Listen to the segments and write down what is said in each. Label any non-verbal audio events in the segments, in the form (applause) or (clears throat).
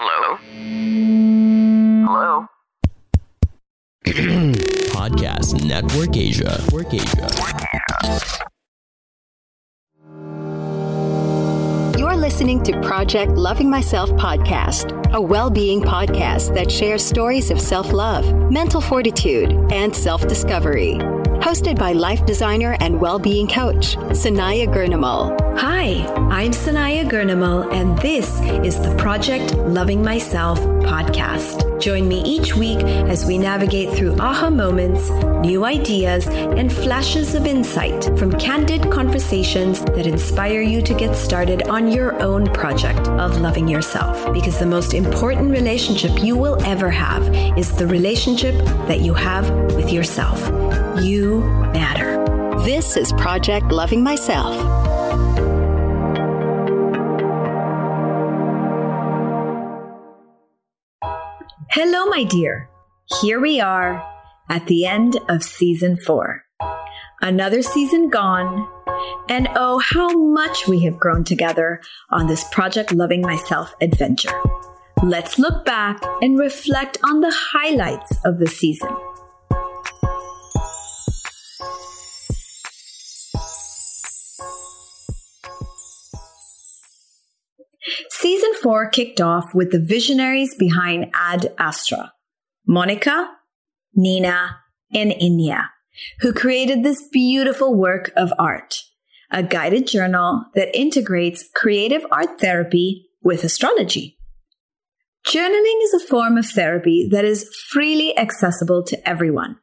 Hello? Hello? (clears throat) Podcast Network Asia. Network Asia. You're listening to Project Loving Myself podcast, a well being podcast that shares stories of self love, mental fortitude, and self discovery. Hosted by life designer and well being coach, Sanaya Gurnamal. Hi, I'm Sanaya Gurnamal, and this is the Project Loving Myself podcast. Join me each week as we navigate through aha moments, new ideas, and flashes of insight from candid conversations that inspire you to get started on your own project of loving yourself. Because the most important relationship you will ever have is the relationship that you have with yourself. You matter. This is Project Loving Myself. Hello, my dear. Here we are at the end of season four. Another season gone, and oh, how much we have grown together on this Project Loving Myself adventure. Let's look back and reflect on the highlights of the season. Season 4 kicked off with the visionaries behind Ad Astra, Monica, Nina, and Inya, who created this beautiful work of art, a guided journal that integrates creative art therapy with astrology. Journaling is a form of therapy that is freely accessible to everyone.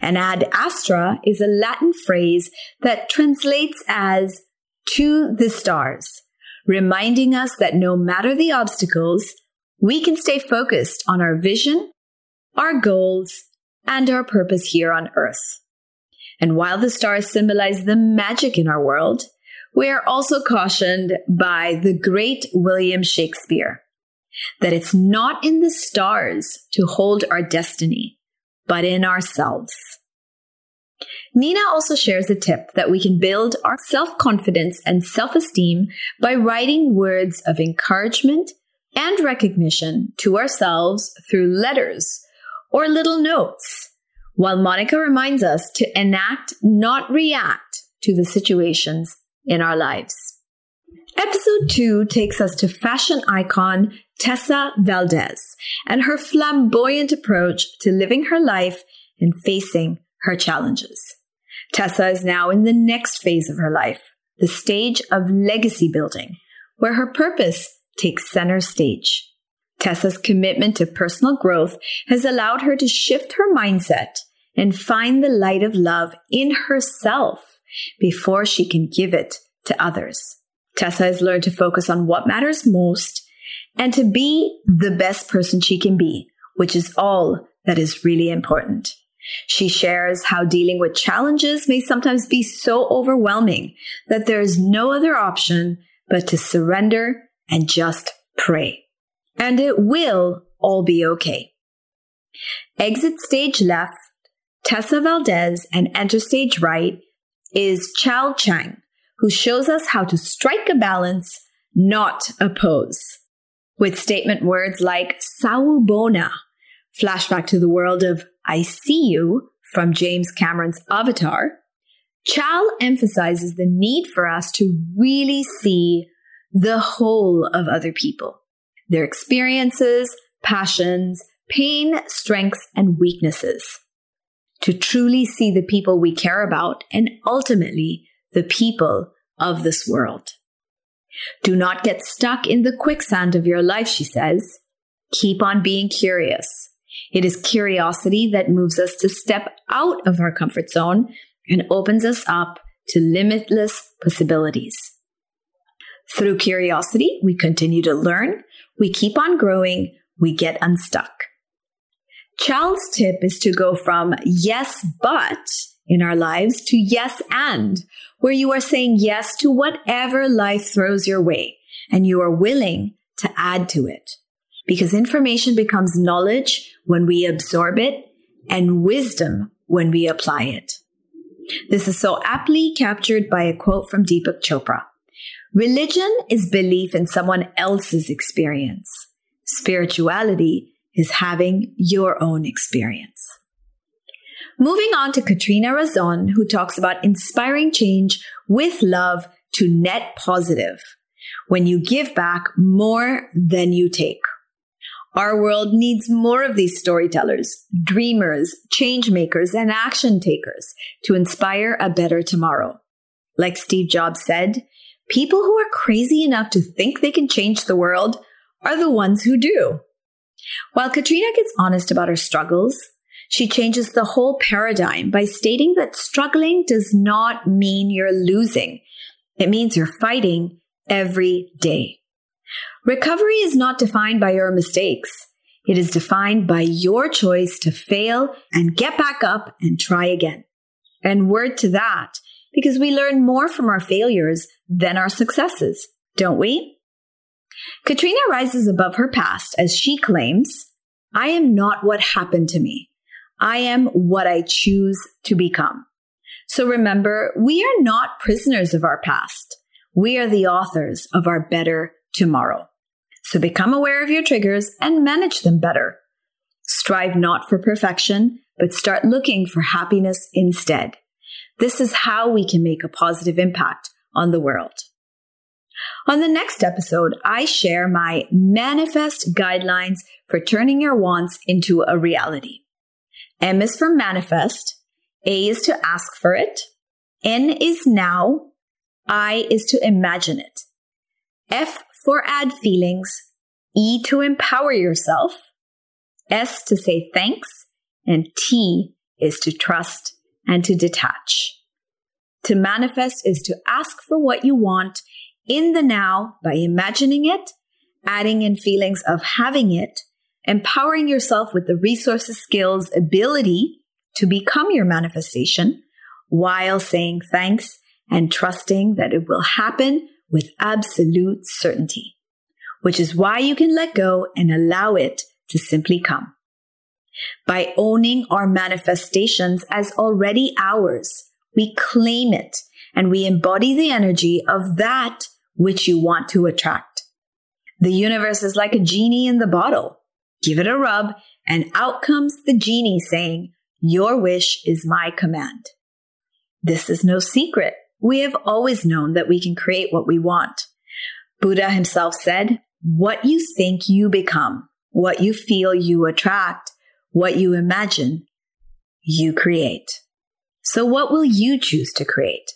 And ad astra is a Latin phrase that translates as to the stars, reminding us that no matter the obstacles, we can stay focused on our vision, our goals, and our purpose here on earth. And while the stars symbolize the magic in our world, we are also cautioned by the great William Shakespeare that it's not in the stars to hold our destiny, but in ourselves. Nina also shares a tip that we can build our self confidence and self esteem by writing words of encouragement and recognition to ourselves through letters or little notes, while Monica reminds us to enact, not react to the situations in our lives. Episode 2 takes us to fashion icon Tessa Valdez and her flamboyant approach to living her life and facing her challenges. Tessa is now in the next phase of her life, the stage of legacy building, where her purpose takes center stage. Tessa's commitment to personal growth has allowed her to shift her mindset and find the light of love in herself before she can give it to others. Tessa has learned to focus on what matters most and to be the best person she can be, which is all that is really important. She shares how dealing with challenges may sometimes be so overwhelming that there is no other option but to surrender and just pray. And it will all be okay. Exit stage left, Tessa Valdez, and enter stage right is Chao Chang, who shows us how to strike a balance, not oppose. With statement words like Sawubona, flashback to the world of I See You from James Cameron's Avatar, Chal emphasizes the need for us to really see the whole of other people, their experiences, passions, pain, strengths, and weaknesses. To truly see the people we care about and ultimately the people of this world. Do not get stuck in the quicksand of your life, she says. Keep on being curious. It is curiosity that moves us to step out of our comfort zone and opens us up to limitless possibilities. Through curiosity, we continue to learn, we keep on growing, we get unstuck. Chal's tip is to go from yes, but in our lives to yes, and, where you are saying yes to whatever life throws your way and you are willing to add to it. Because information becomes knowledge when we absorb it and wisdom when we apply it. This is so aptly captured by a quote from Deepak Chopra. Religion is belief in someone else's experience. Spirituality is having your own experience. Moving on to Katrina Razon, who talks about inspiring change with love to net positive when you give back more than you take. Our world needs more of these storytellers, dreamers, change makers, and action takers to inspire a better tomorrow. Like Steve Jobs said, people who are crazy enough to think they can change the world are the ones who do. While Katrina gets honest about her struggles, she changes the whole paradigm by stating that struggling does not mean you're losing. It means you're fighting every day. Recovery is not defined by your mistakes. It is defined by your choice to fail and get back up and try again. And word to that, because we learn more from our failures than our successes, don't we? Katrina rises above her past as she claims, I am not what happened to me. I am what I choose to become. So remember, we are not prisoners of our past. We are the authors of our better tomorrow. So become aware of your triggers and manage them better. Strive not for perfection, but start looking for happiness instead. This is how we can make a positive impact on the world. On the next episode, I share my manifest guidelines for turning your wants into a reality. M is for manifest, A is to ask for it, N is now, I is to imagine it. F for add feelings, E to empower yourself, S to say thanks, and T is to trust and to detach. To manifest is to ask for what you want in the now by imagining it, adding in feelings of having it, empowering yourself with the resources, skills, ability to become your manifestation while saying thanks and trusting that it will happen with absolute certainty, which is why you can let go and allow it to simply come. By owning our manifestations as already ours, we claim it and we embody the energy of that which you want to attract. The universe is like a genie in the bottle. Give it a rub and out comes the genie saying, your wish is my command. This is no secret. We have always known that we can create what we want. Buddha himself said, what you think you become, what you feel you attract, what you imagine, you create. So what will you choose to create?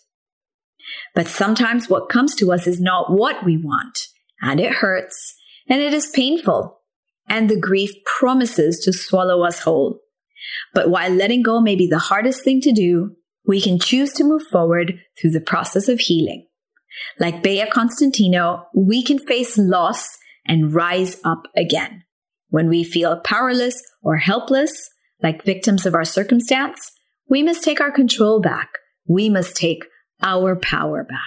But sometimes what comes to us is not what we want, and it hurts, and it is painful, and the grief promises to swallow us whole. But while letting go may be the hardest thing to do, we can choose to move forward through the process of healing. Like Bea Constantino, we can face loss and rise up again. When we feel powerless or helpless, like victims of our circumstance, we must take our control back. We must take our power back.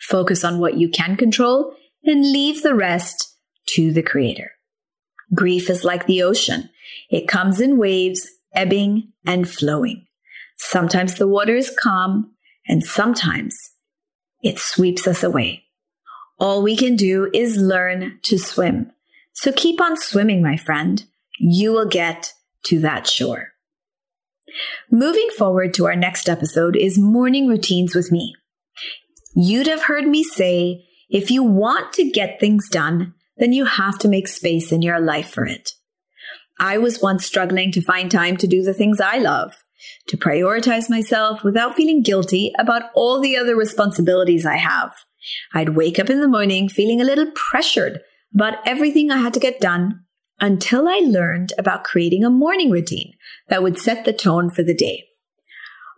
Focus on what you can control and leave the rest to the creator. Grief is like the ocean. It comes in waves, ebbing and flowing. Sometimes the water is calm and sometimes it sweeps us away. All we can do is learn to swim. So keep on swimming, my friend. You will get to that shore. Moving forward to our next episode is morning routines with me. You'd have heard me say, if you want to get things done, then you have to make space in your life for it. I was once struggling to find time to do the things I love to prioritize myself without feeling guilty about all the other responsibilities I have. I'd wake up in the morning feeling a little pressured about everything I had to get done until I learned about creating a morning routine that would set the tone for the day.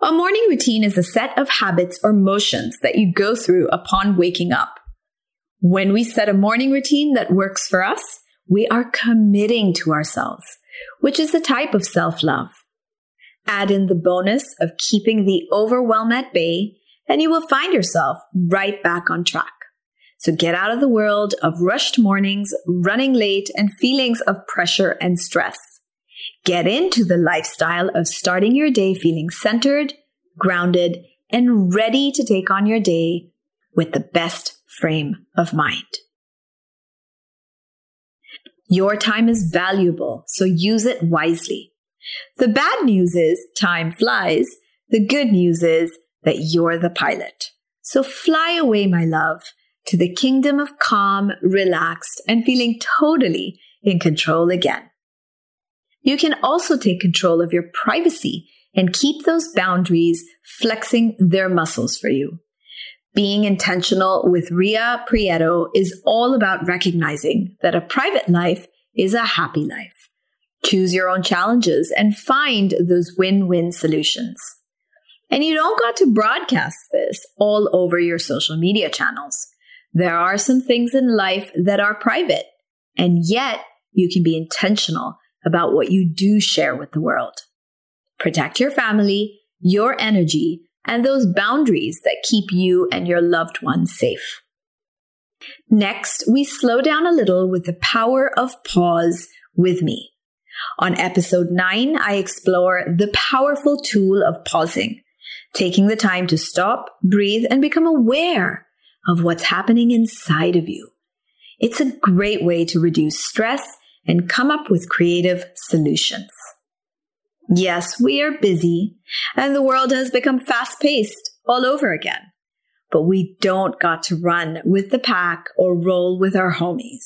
A morning routine is a set of habits or motions that you go through upon waking up. When we set a morning routine that works for us, we are committing to ourselves, which is a type of self love. Add in the bonus of keeping the overwhelm at bay, and you will find yourself right back on track. So get out of the world of rushed mornings, running late, and feelings of pressure and stress. Get into the lifestyle of starting your day feeling centered, grounded, and ready to take on your day with the best frame of mind. Your time is valuable, so use it wisely. The bad news is time flies. The good news is that you're the pilot. So fly away, my love, to the kingdom of calm, relaxed, and feeling totally in control again. You can also take control of your privacy and keep those boundaries flexing their muscles for you. Being intentional with Ria Prieto is all about recognizing that a private life is a happy life. Choose your own challenges and find those win-win solutions. And you don't got to broadcast this all over your social media channels. There are some things in life that are private, and yet you can be intentional about what you do share with the world. Protect your family, your energy, and those boundaries that keep you and your loved ones safe. Next, we slow down a little with the power of pause with me. On episode 9, I explore the powerful tool of pausing, taking the time to stop, breathe, and become aware of what's happening inside of you. It's a great way to reduce stress and come up with creative solutions. Yes, we are busy and the world has become fast paced all over again. But we don't got to run with the pack or roll with our homies.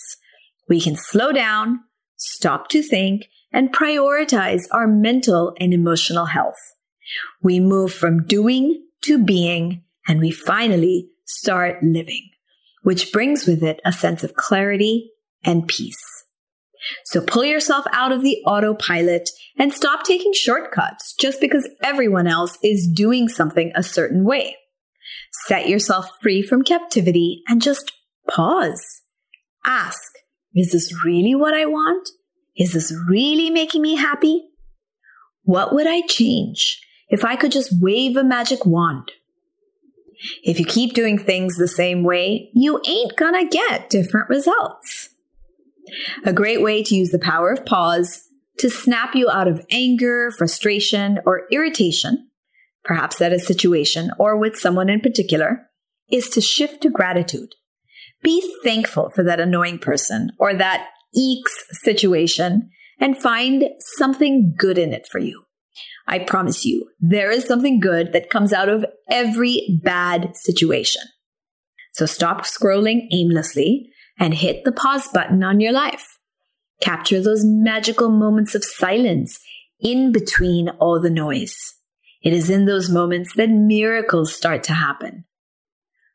We can slow down, stop to think, and prioritize our mental and emotional health. We move from doing to being, and we finally start living, which brings with it a sense of clarity and peace. So pull yourself out of the autopilot and stop taking shortcuts just because everyone else is doing something a certain way. Set yourself free from captivity and just pause. Ask, is this really what I want? Is this really making me happy? What would I change if I could just wave a magic wand? If you keep doing things the same way, you ain't gonna get different results. A great way to use the power of pause to snap you out of anger, frustration, or irritation, perhaps at a situation or with someone in particular, is to shift to gratitude. Be thankful for that annoying person or that eeks situation and find something good in it for you. I promise you, there is something good that comes out of every bad situation. So stop scrolling aimlessly and hit the pause button on your life. Capture those magical moments of silence in between all the noise. It is in those moments that miracles start to happen.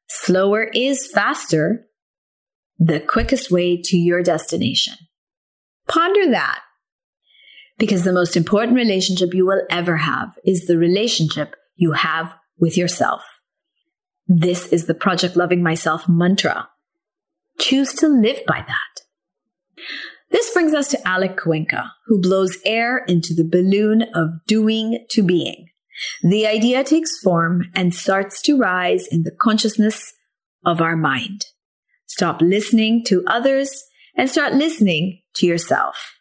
Slower is faster, the quickest way to your destination. Ponder that. Because the most important relationship you will ever have is the relationship you have with yourself. This is the Project Loving Myself mantra choose to live by that. This brings us to Alec Kawinka, who blows air into the balloon of doing to being. The idea takes form and starts to rise in the consciousness of our mind. Stop listening to others and start listening to yourself.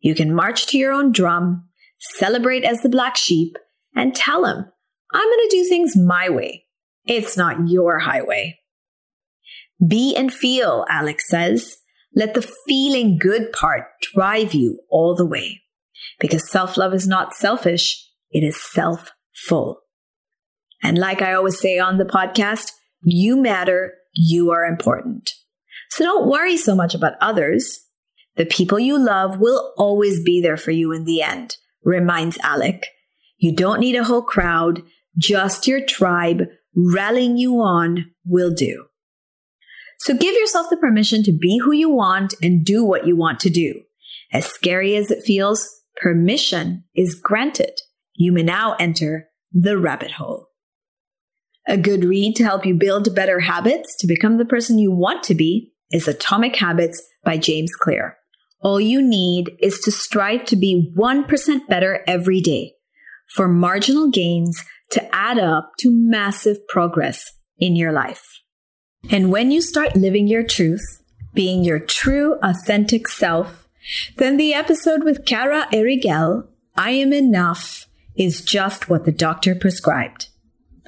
You can march to your own drum, celebrate as the black sheep, and tell him, I'm going to do things my way. It's not your highway. Be and feel, Alex says. Let the feeling good part drive you all the way. Because self love is not selfish, it is self full. And like I always say on the podcast, you matter, you are important. So don't worry so much about others. The people you love will always be there for you in the end, reminds Alec. You don't need a whole crowd, just your tribe rallying you on will do. So give yourself the permission to be who you want and do what you want to do. As scary as it feels, permission is granted. You may now enter the rabbit hole. A good read to help you build better habits to become the person you want to be is Atomic Habits by James Clear. All you need is to strive to be 1% better every day for marginal gains to add up to massive progress in your life. And when you start living your truth, being your true, authentic self, then the episode with Kara Erigel, I Am Enough, is just what the doctor prescribed.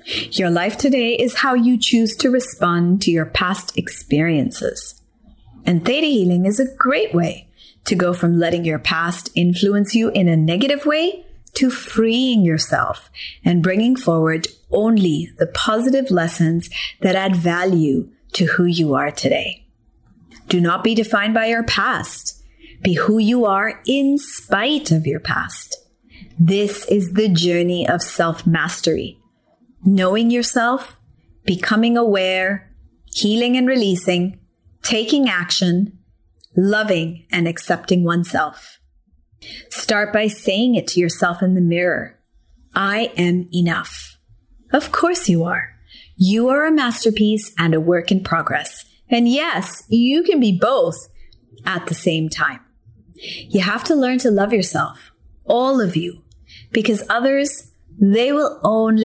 Your life today is how you choose to respond to your past experiences. And theta healing is a great way to go from letting your past influence you in a negative way to freeing yourself and bringing forward only the positive lessons that add value to who you are today. Do not be defined by your past. Be who you are in spite of your past. This is the journey of self mastery knowing yourself, becoming aware, healing and releasing, taking action, loving and accepting oneself. Start by saying it to yourself in the mirror. I am enough. Of course you are. You are a masterpiece and a work in progress. And yes, you can be both at the same time. You have to learn to love yourself, all of you, because others, they will only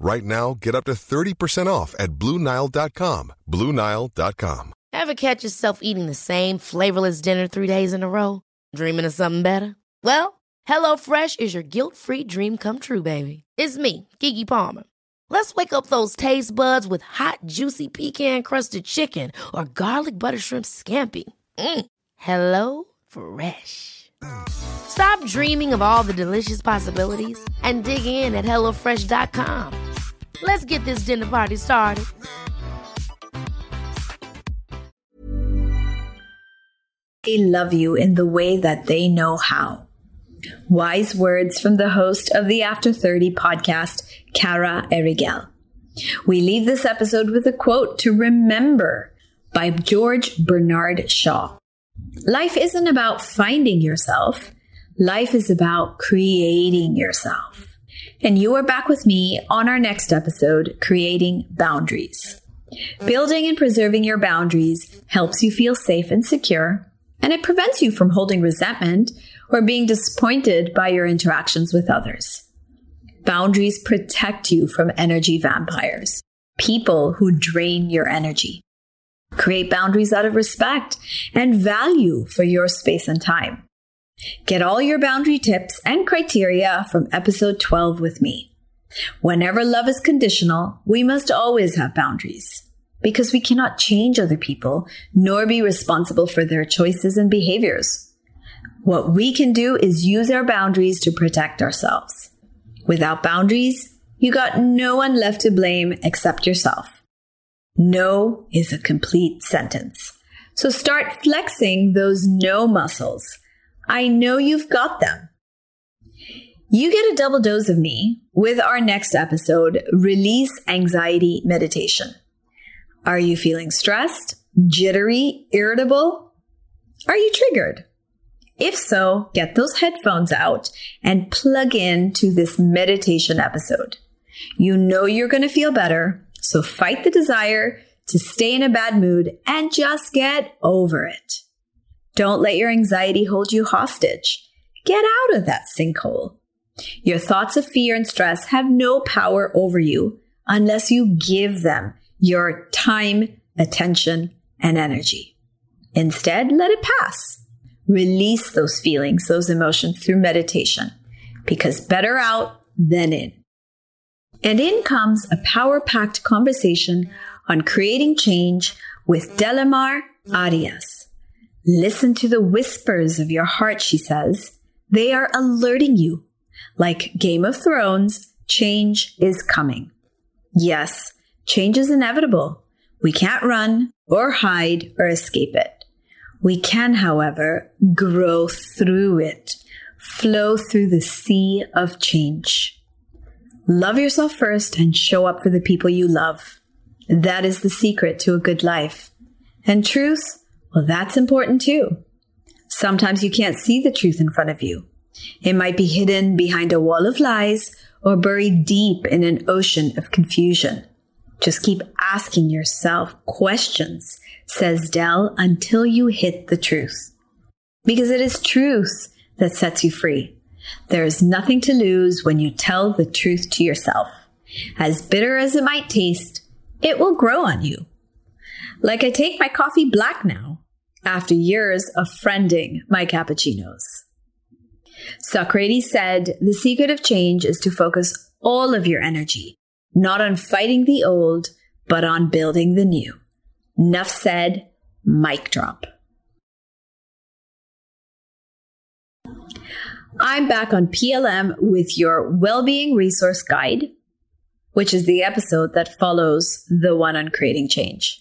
Right now, get up to 30% off at Bluenile.com. Bluenile.com. Ever catch yourself eating the same flavorless dinner three days in a row? Dreaming of something better? Well, HelloFresh is your guilt free dream come true, baby. It's me, Keke Palmer. Let's wake up those taste buds with hot, juicy pecan crusted chicken or garlic butter shrimp scampi. Mm. Hello Fresh. Stop dreaming of all the delicious possibilities and dig in at HelloFresh.com. Let's get this dinner party started. They love you in the way that they know how. Wise words from the host of the After 30 podcast, Kara Erigel. We leave this episode with a quote to remember by George Bernard Shaw. Life isn't about finding yourself. Life is about creating yourself. And you are back with me on our next episode, Creating Boundaries. Building and preserving your boundaries helps you feel safe and secure, and it prevents you from holding resentment or being disappointed by your interactions with others. Boundaries protect you from energy vampires, people who drain your energy. Create boundaries out of respect and value for your space and time. Get all your boundary tips and criteria from episode 12 with me. Whenever love is conditional, we must always have boundaries because we cannot change other people nor be responsible for their choices and behaviors. What we can do is use our boundaries to protect ourselves. Without boundaries, you got no one left to blame except yourself. No is a complete sentence. So start flexing those no muscles I know you've got them. You get a double dose of me with our next episode, Release Anxiety Meditation. Are you feeling stressed, jittery, irritable? Are you triggered? If so, get those headphones out and plug in to this meditation episode. You know you're going to feel better, so fight the desire to stay in a bad mood and just get over it. Don't let your anxiety hold you hostage. Get out of that sinkhole. Your thoughts of fear and stress have no power over you unless you give them your time, attention, and energy. Instead, let it pass. Release those feelings, those emotions through meditation because better out than in. And in comes a power packed conversation on creating change with Delamar Arias. Listen to the whispers of your heart, she says. They are alerting you. Like Game of Thrones, change is coming. Yes, change is inevitable, We can't run or hide or escape it. We can, however, grow through it, flow through the sea of change. Love yourself first and show up for the people you love. That is the secret to a good life. And truth, well, that's important too. Sometimes you can't see the truth in front of you. It might be hidden behind a wall of lies or buried deep in an ocean of confusion. Just keep asking yourself questions says Dell, until you hit the truth. Because it is truth that sets you free. There is nothing to lose when you tell the truth to yourself. As bitter as it might taste, it will grow on you. Like I take my coffee black now after years of friending my cappuccinos. Socrates said the secret of change is to focus all of your energy, not on fighting the old, but on building the new. Nuff said, mic drop. I'm back on PLM with your well-being resource guide, which is the episode that follows the one on creating change.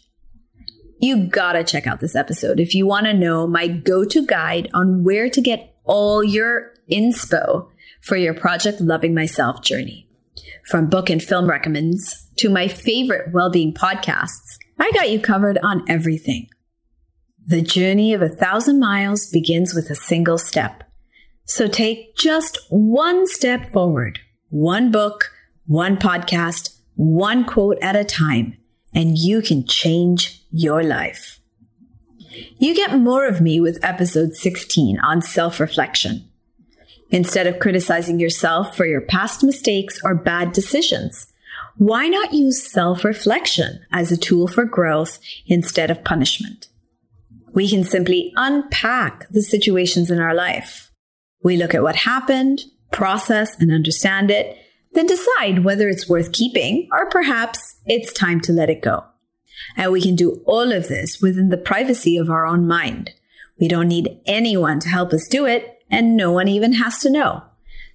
You gotta check out this episode if you want to know my go-to guide on where to get all your inspo for your project loving myself journey. From book and film recommends to my favorite well-being podcasts I got you covered on everything. The journey of a thousand miles begins with a single step. So take just one step forward, one book, one podcast, one quote at a time, and you can change your life. You get more of me with episode 16 on self reflection. Instead of criticizing yourself for your past mistakes or bad decisions, why not use self reflection as a tool for growth instead of punishment? We can simply unpack the situations in our life. We look at what happened, process and understand it, then decide whether it's worth keeping or perhaps it's time to let it go. And we can do all of this within the privacy of our own mind. We don't need anyone to help us do it, and no one even has to know.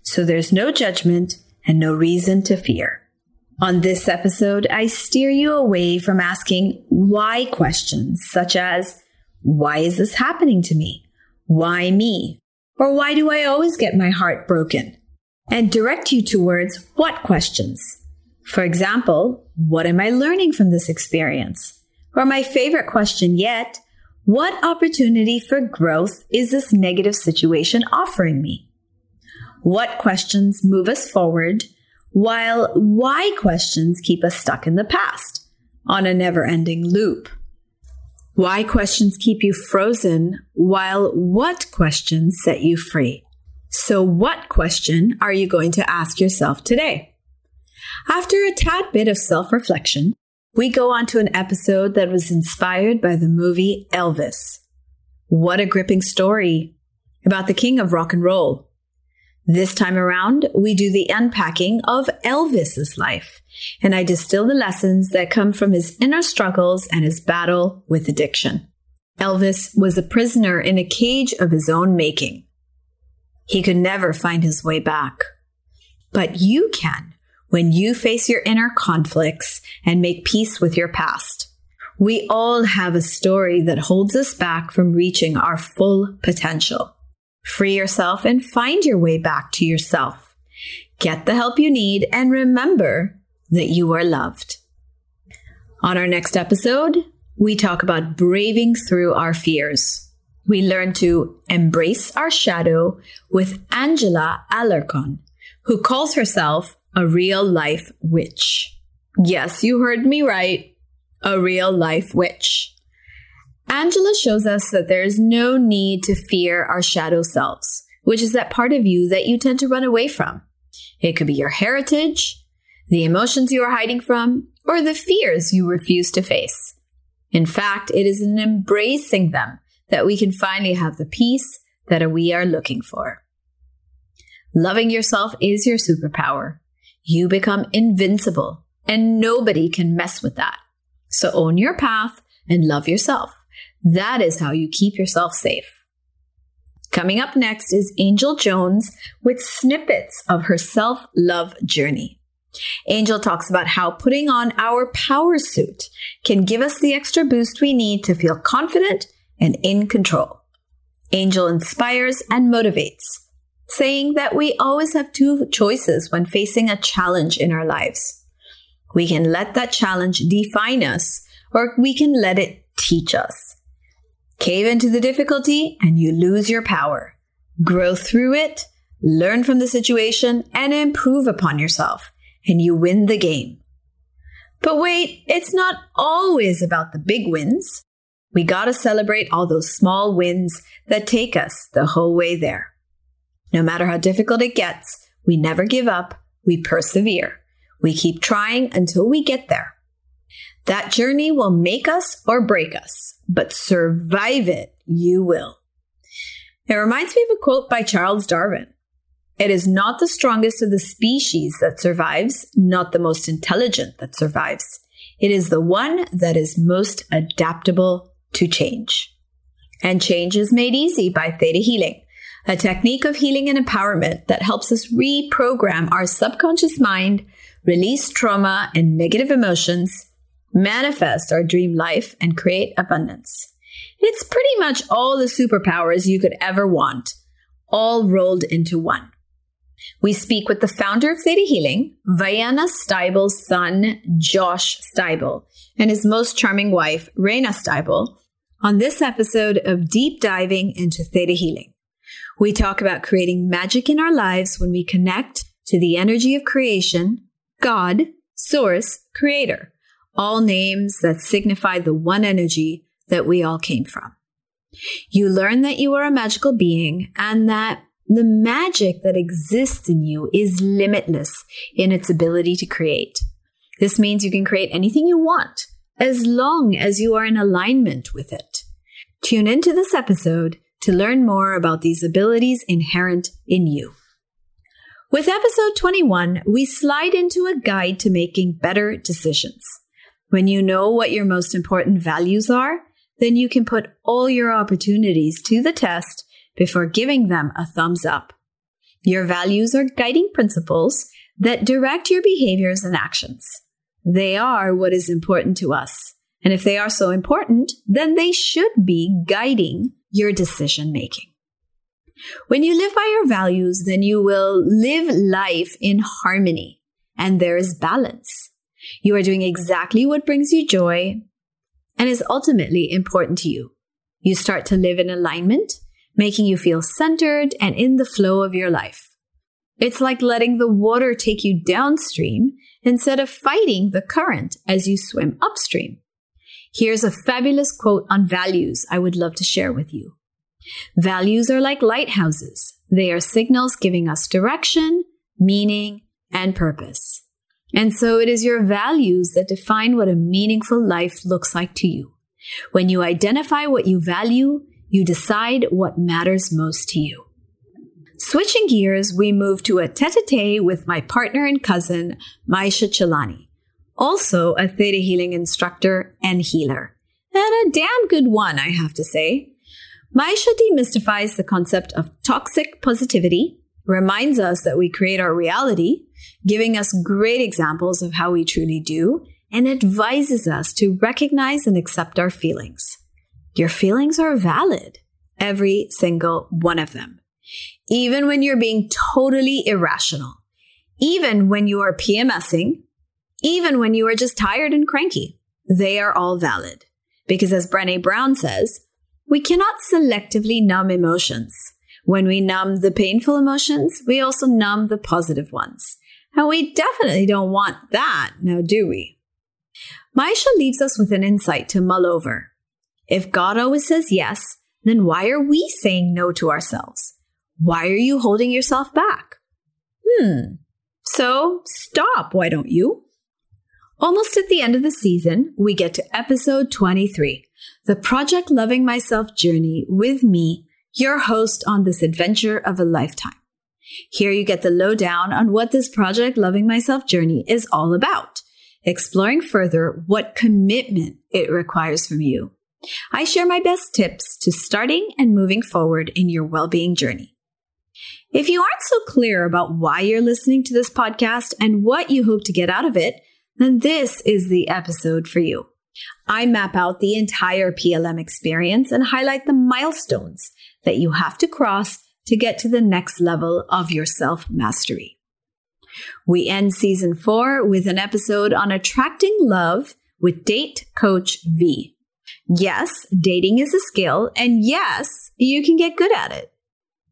So there's no judgment and no reason to fear. On this episode, I steer you away from asking why questions such as, why is this happening to me? Why me? Or why do I always get my heart broken? And direct you towards what questions? For example, what am I learning from this experience? Or my favorite question yet, what opportunity for growth is this negative situation offering me? What questions move us forward while why questions keep us stuck in the past on a never ending loop. Why questions keep you frozen while what questions set you free? So what question are you going to ask yourself today? After a tad bit of self reflection, we go on to an episode that was inspired by the movie Elvis. What a gripping story about the king of rock and roll this time around, we do the unpacking of Elvis's life, and I distill the lessons that come from his inner struggles and his battle with addiction. Elvis was a prisoner in a cage of his own making. He could never find his way back. But you can when you face your inner conflicts and make peace with your past. We all have a story that holds us back from reaching our full potential. Free yourself and find your way back to yourself. Get the help you need and remember that you are loved. On our next episode, we talk about braving through our fears. We learn to embrace our shadow with Angela Alarcon, who calls herself a real life witch. Yes, you heard me right. A real life witch. Angela shows us that there is no need to fear our shadow selves, which is that part of you that you tend to run away from. It could be your heritage, the emotions you are hiding from, or the fears you refuse to face. In fact, it is in embracing them that we can finally have the peace that we are looking for. Loving yourself is your superpower. You become invincible, and nobody can mess with that. So own your path and love yourself. That is how you keep yourself safe. Coming up next is Angel Jones with snippets of her self love journey. Angel talks about how putting on our power suit can give us the extra boost we need to feel confident and in control. Angel inspires and motivates, saying that we always have two choices when facing a challenge in our lives. We can let that challenge define us, or we can let it teach us. Cave into the difficulty and you lose your power. Grow through it, learn from the situation, and improve upon yourself, and you win the game. But wait, it's not always about the big wins. We gotta celebrate all those small wins that take us the whole way there. No matter how difficult it gets, we never give up, we persevere. We keep trying until we get there. That journey will make us or break us, but survive it you will. It reminds me of a quote by Charles Darwin. It is not the strongest of the species that survives, not the most intelligent that survives. It is the one that is most adaptable to change. And change is made easy by Theta Healing, a technique of healing and empowerment that helps us reprogram our subconscious mind, release trauma and negative emotions, manifest our dream life, and create abundance. It's pretty much all the superpowers you could ever want, all rolled into one. We speak with the founder of Theta Healing, Vianna Stibal's son, Josh Stibal, and his most charming wife, Raina Stibal, on this episode of Deep Diving into Theta Healing. We talk about creating magic in our lives when we connect to the energy of creation, God, Source, Creator, all names that signify the one energy that we all came from. You learn that you are a magical being and that the magic that exists in you is limitless in its ability to create. This means you can create anything you want as long as you are in alignment with it. Tune into this episode to learn more about these abilities inherent in you. With episode 21, we slide into a guide to making better decisions. When you know what your most important values are, then you can put all your opportunities to the test before giving them a thumbs up. Your values are guiding principles that direct your behaviors and actions. They are what is important to us. And if they are so important, then they should be guiding your decision making. When you live by your values, then you will live life in harmony and there is balance. You are doing exactly what brings you joy and is ultimately important to you. You start to live in alignment, making you feel centered and in the flow of your life. It's like letting the water take you downstream instead of fighting the current as you swim upstream. Here's a fabulous quote on values I would love to share with you. Values are like lighthouses. They are signals giving us direction, meaning, and purpose. And so it is your values that define what a meaningful life looks like to you. When you identify what you value, you decide what matters most to you. Switching gears, we move to a tete-a-tete with my partner and cousin, Maisha Chelani, also a Theta Healing instructor and healer. And a damn good one, I have to say. Maisha demystifies the concept of toxic positivity, reminds us that we create our reality, giving us great examples of how we truly do, and advises us to recognize and accept our feelings. Your feelings are valid, every single one of them. Even when you're being totally irrational, even when you are PMSing, even when you are just tired and cranky, they are all valid. Because as Brene Brown says, we cannot selectively numb emotions. When we numb the painful emotions, we also numb the positive ones. And we definitely don't want that, now do we? Maisha leaves us with an insight to mull over. If God always says yes, then why are we saying no to ourselves? Why are you holding yourself back? Hmm. So stop, why don't you? Almost at the end of the season, we get to episode 23, the Project Loving Myself journey with me, your host on this adventure of a lifetime. Here you get the lowdown on what this Project Loving Myself journey is all about, exploring further what commitment it requires from you. I share my best tips to starting and moving forward in your well-being journey. If you aren't so clear about why you're listening to this podcast and what you hope to get out of it, then this is the episode for you. I map out the entire PLM experience and highlight the milestones that you have to cross to get to the next level of your self mastery. We end season four with an episode on attracting love with Date Coach V. Yes, dating is a skill, and yes, you can get good at it.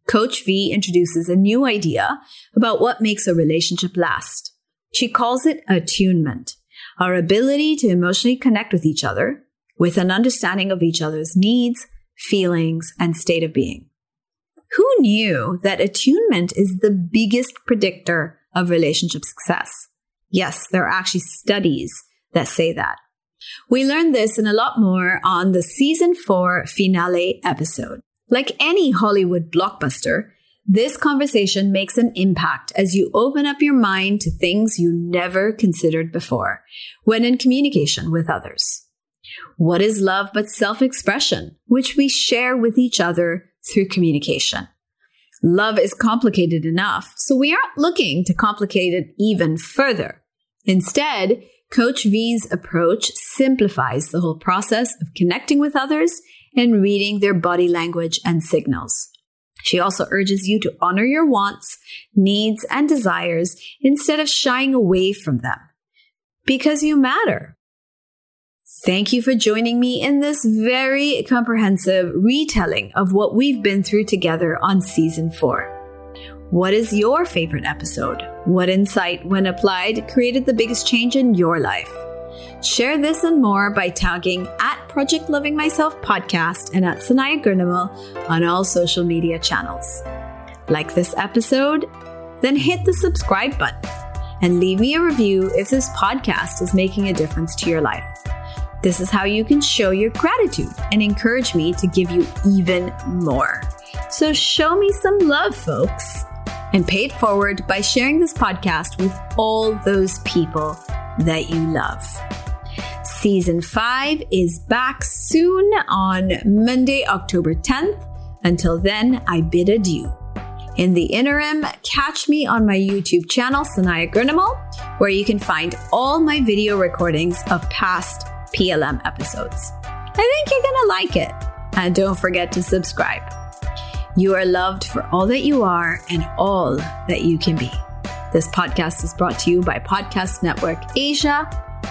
Coach V introduces a new idea about what makes a relationship last. She calls it attunement, our ability to emotionally connect with each other with an understanding of each other's needs, feelings, and state of being. Who knew that attunement is the biggest predictor of relationship success? Yes, there are actually studies that say that. We learned this and a lot more on the season four finale episode. Like any Hollywood blockbuster, this conversation makes an impact as you open up your mind to things you never considered before when in communication with others. What is love but self expression, which we share with each other through communication? Love is complicated enough, so we aren't looking to complicate it even further. Instead, Coach V's approach simplifies the whole process of connecting with others and reading their body language and signals. She also urges you to honor your wants, needs, and desires instead of shying away from them because you matter. Thank you for joining me in this very comprehensive retelling of what we've been through together on season four. What is your favorite episode? What insight, when applied, created the biggest change in your life? Share this and more by tagging at Project Loving Myself podcast and at Sanaya Gurnamal on all social media channels. Like this episode? Then hit the subscribe button and leave me a review if this podcast is making a difference to your life. This is how you can show your gratitude and encourage me to give you even more. So show me some love, folks, and pay it forward by sharing this podcast with all those people that you love. Season 5 is back soon on Monday, October 10th. Until then, I bid adieu. In the interim, catch me on my YouTube channel, Sanaya Gurnamal, where you can find all my video recordings of past PLM episodes. I think you're gonna like it. And don't forget to subscribe. You are loved for all that you are and all that you can be. This podcast is brought to you by Podcast Network Asia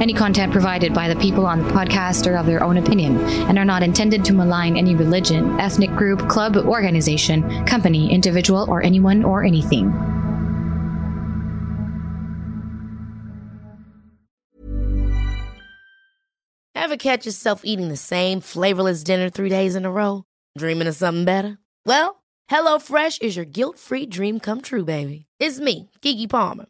Any content provided by the people on the podcast are of their own opinion and are not intended to malign any religion, ethnic group, club, organization, company, individual, or anyone or anything. Ever catch yourself eating the same flavorless dinner three days in a row? Dreaming of something better? Well, HelloFresh is your guilt free dream come true, baby. It's me, Keke Palmer.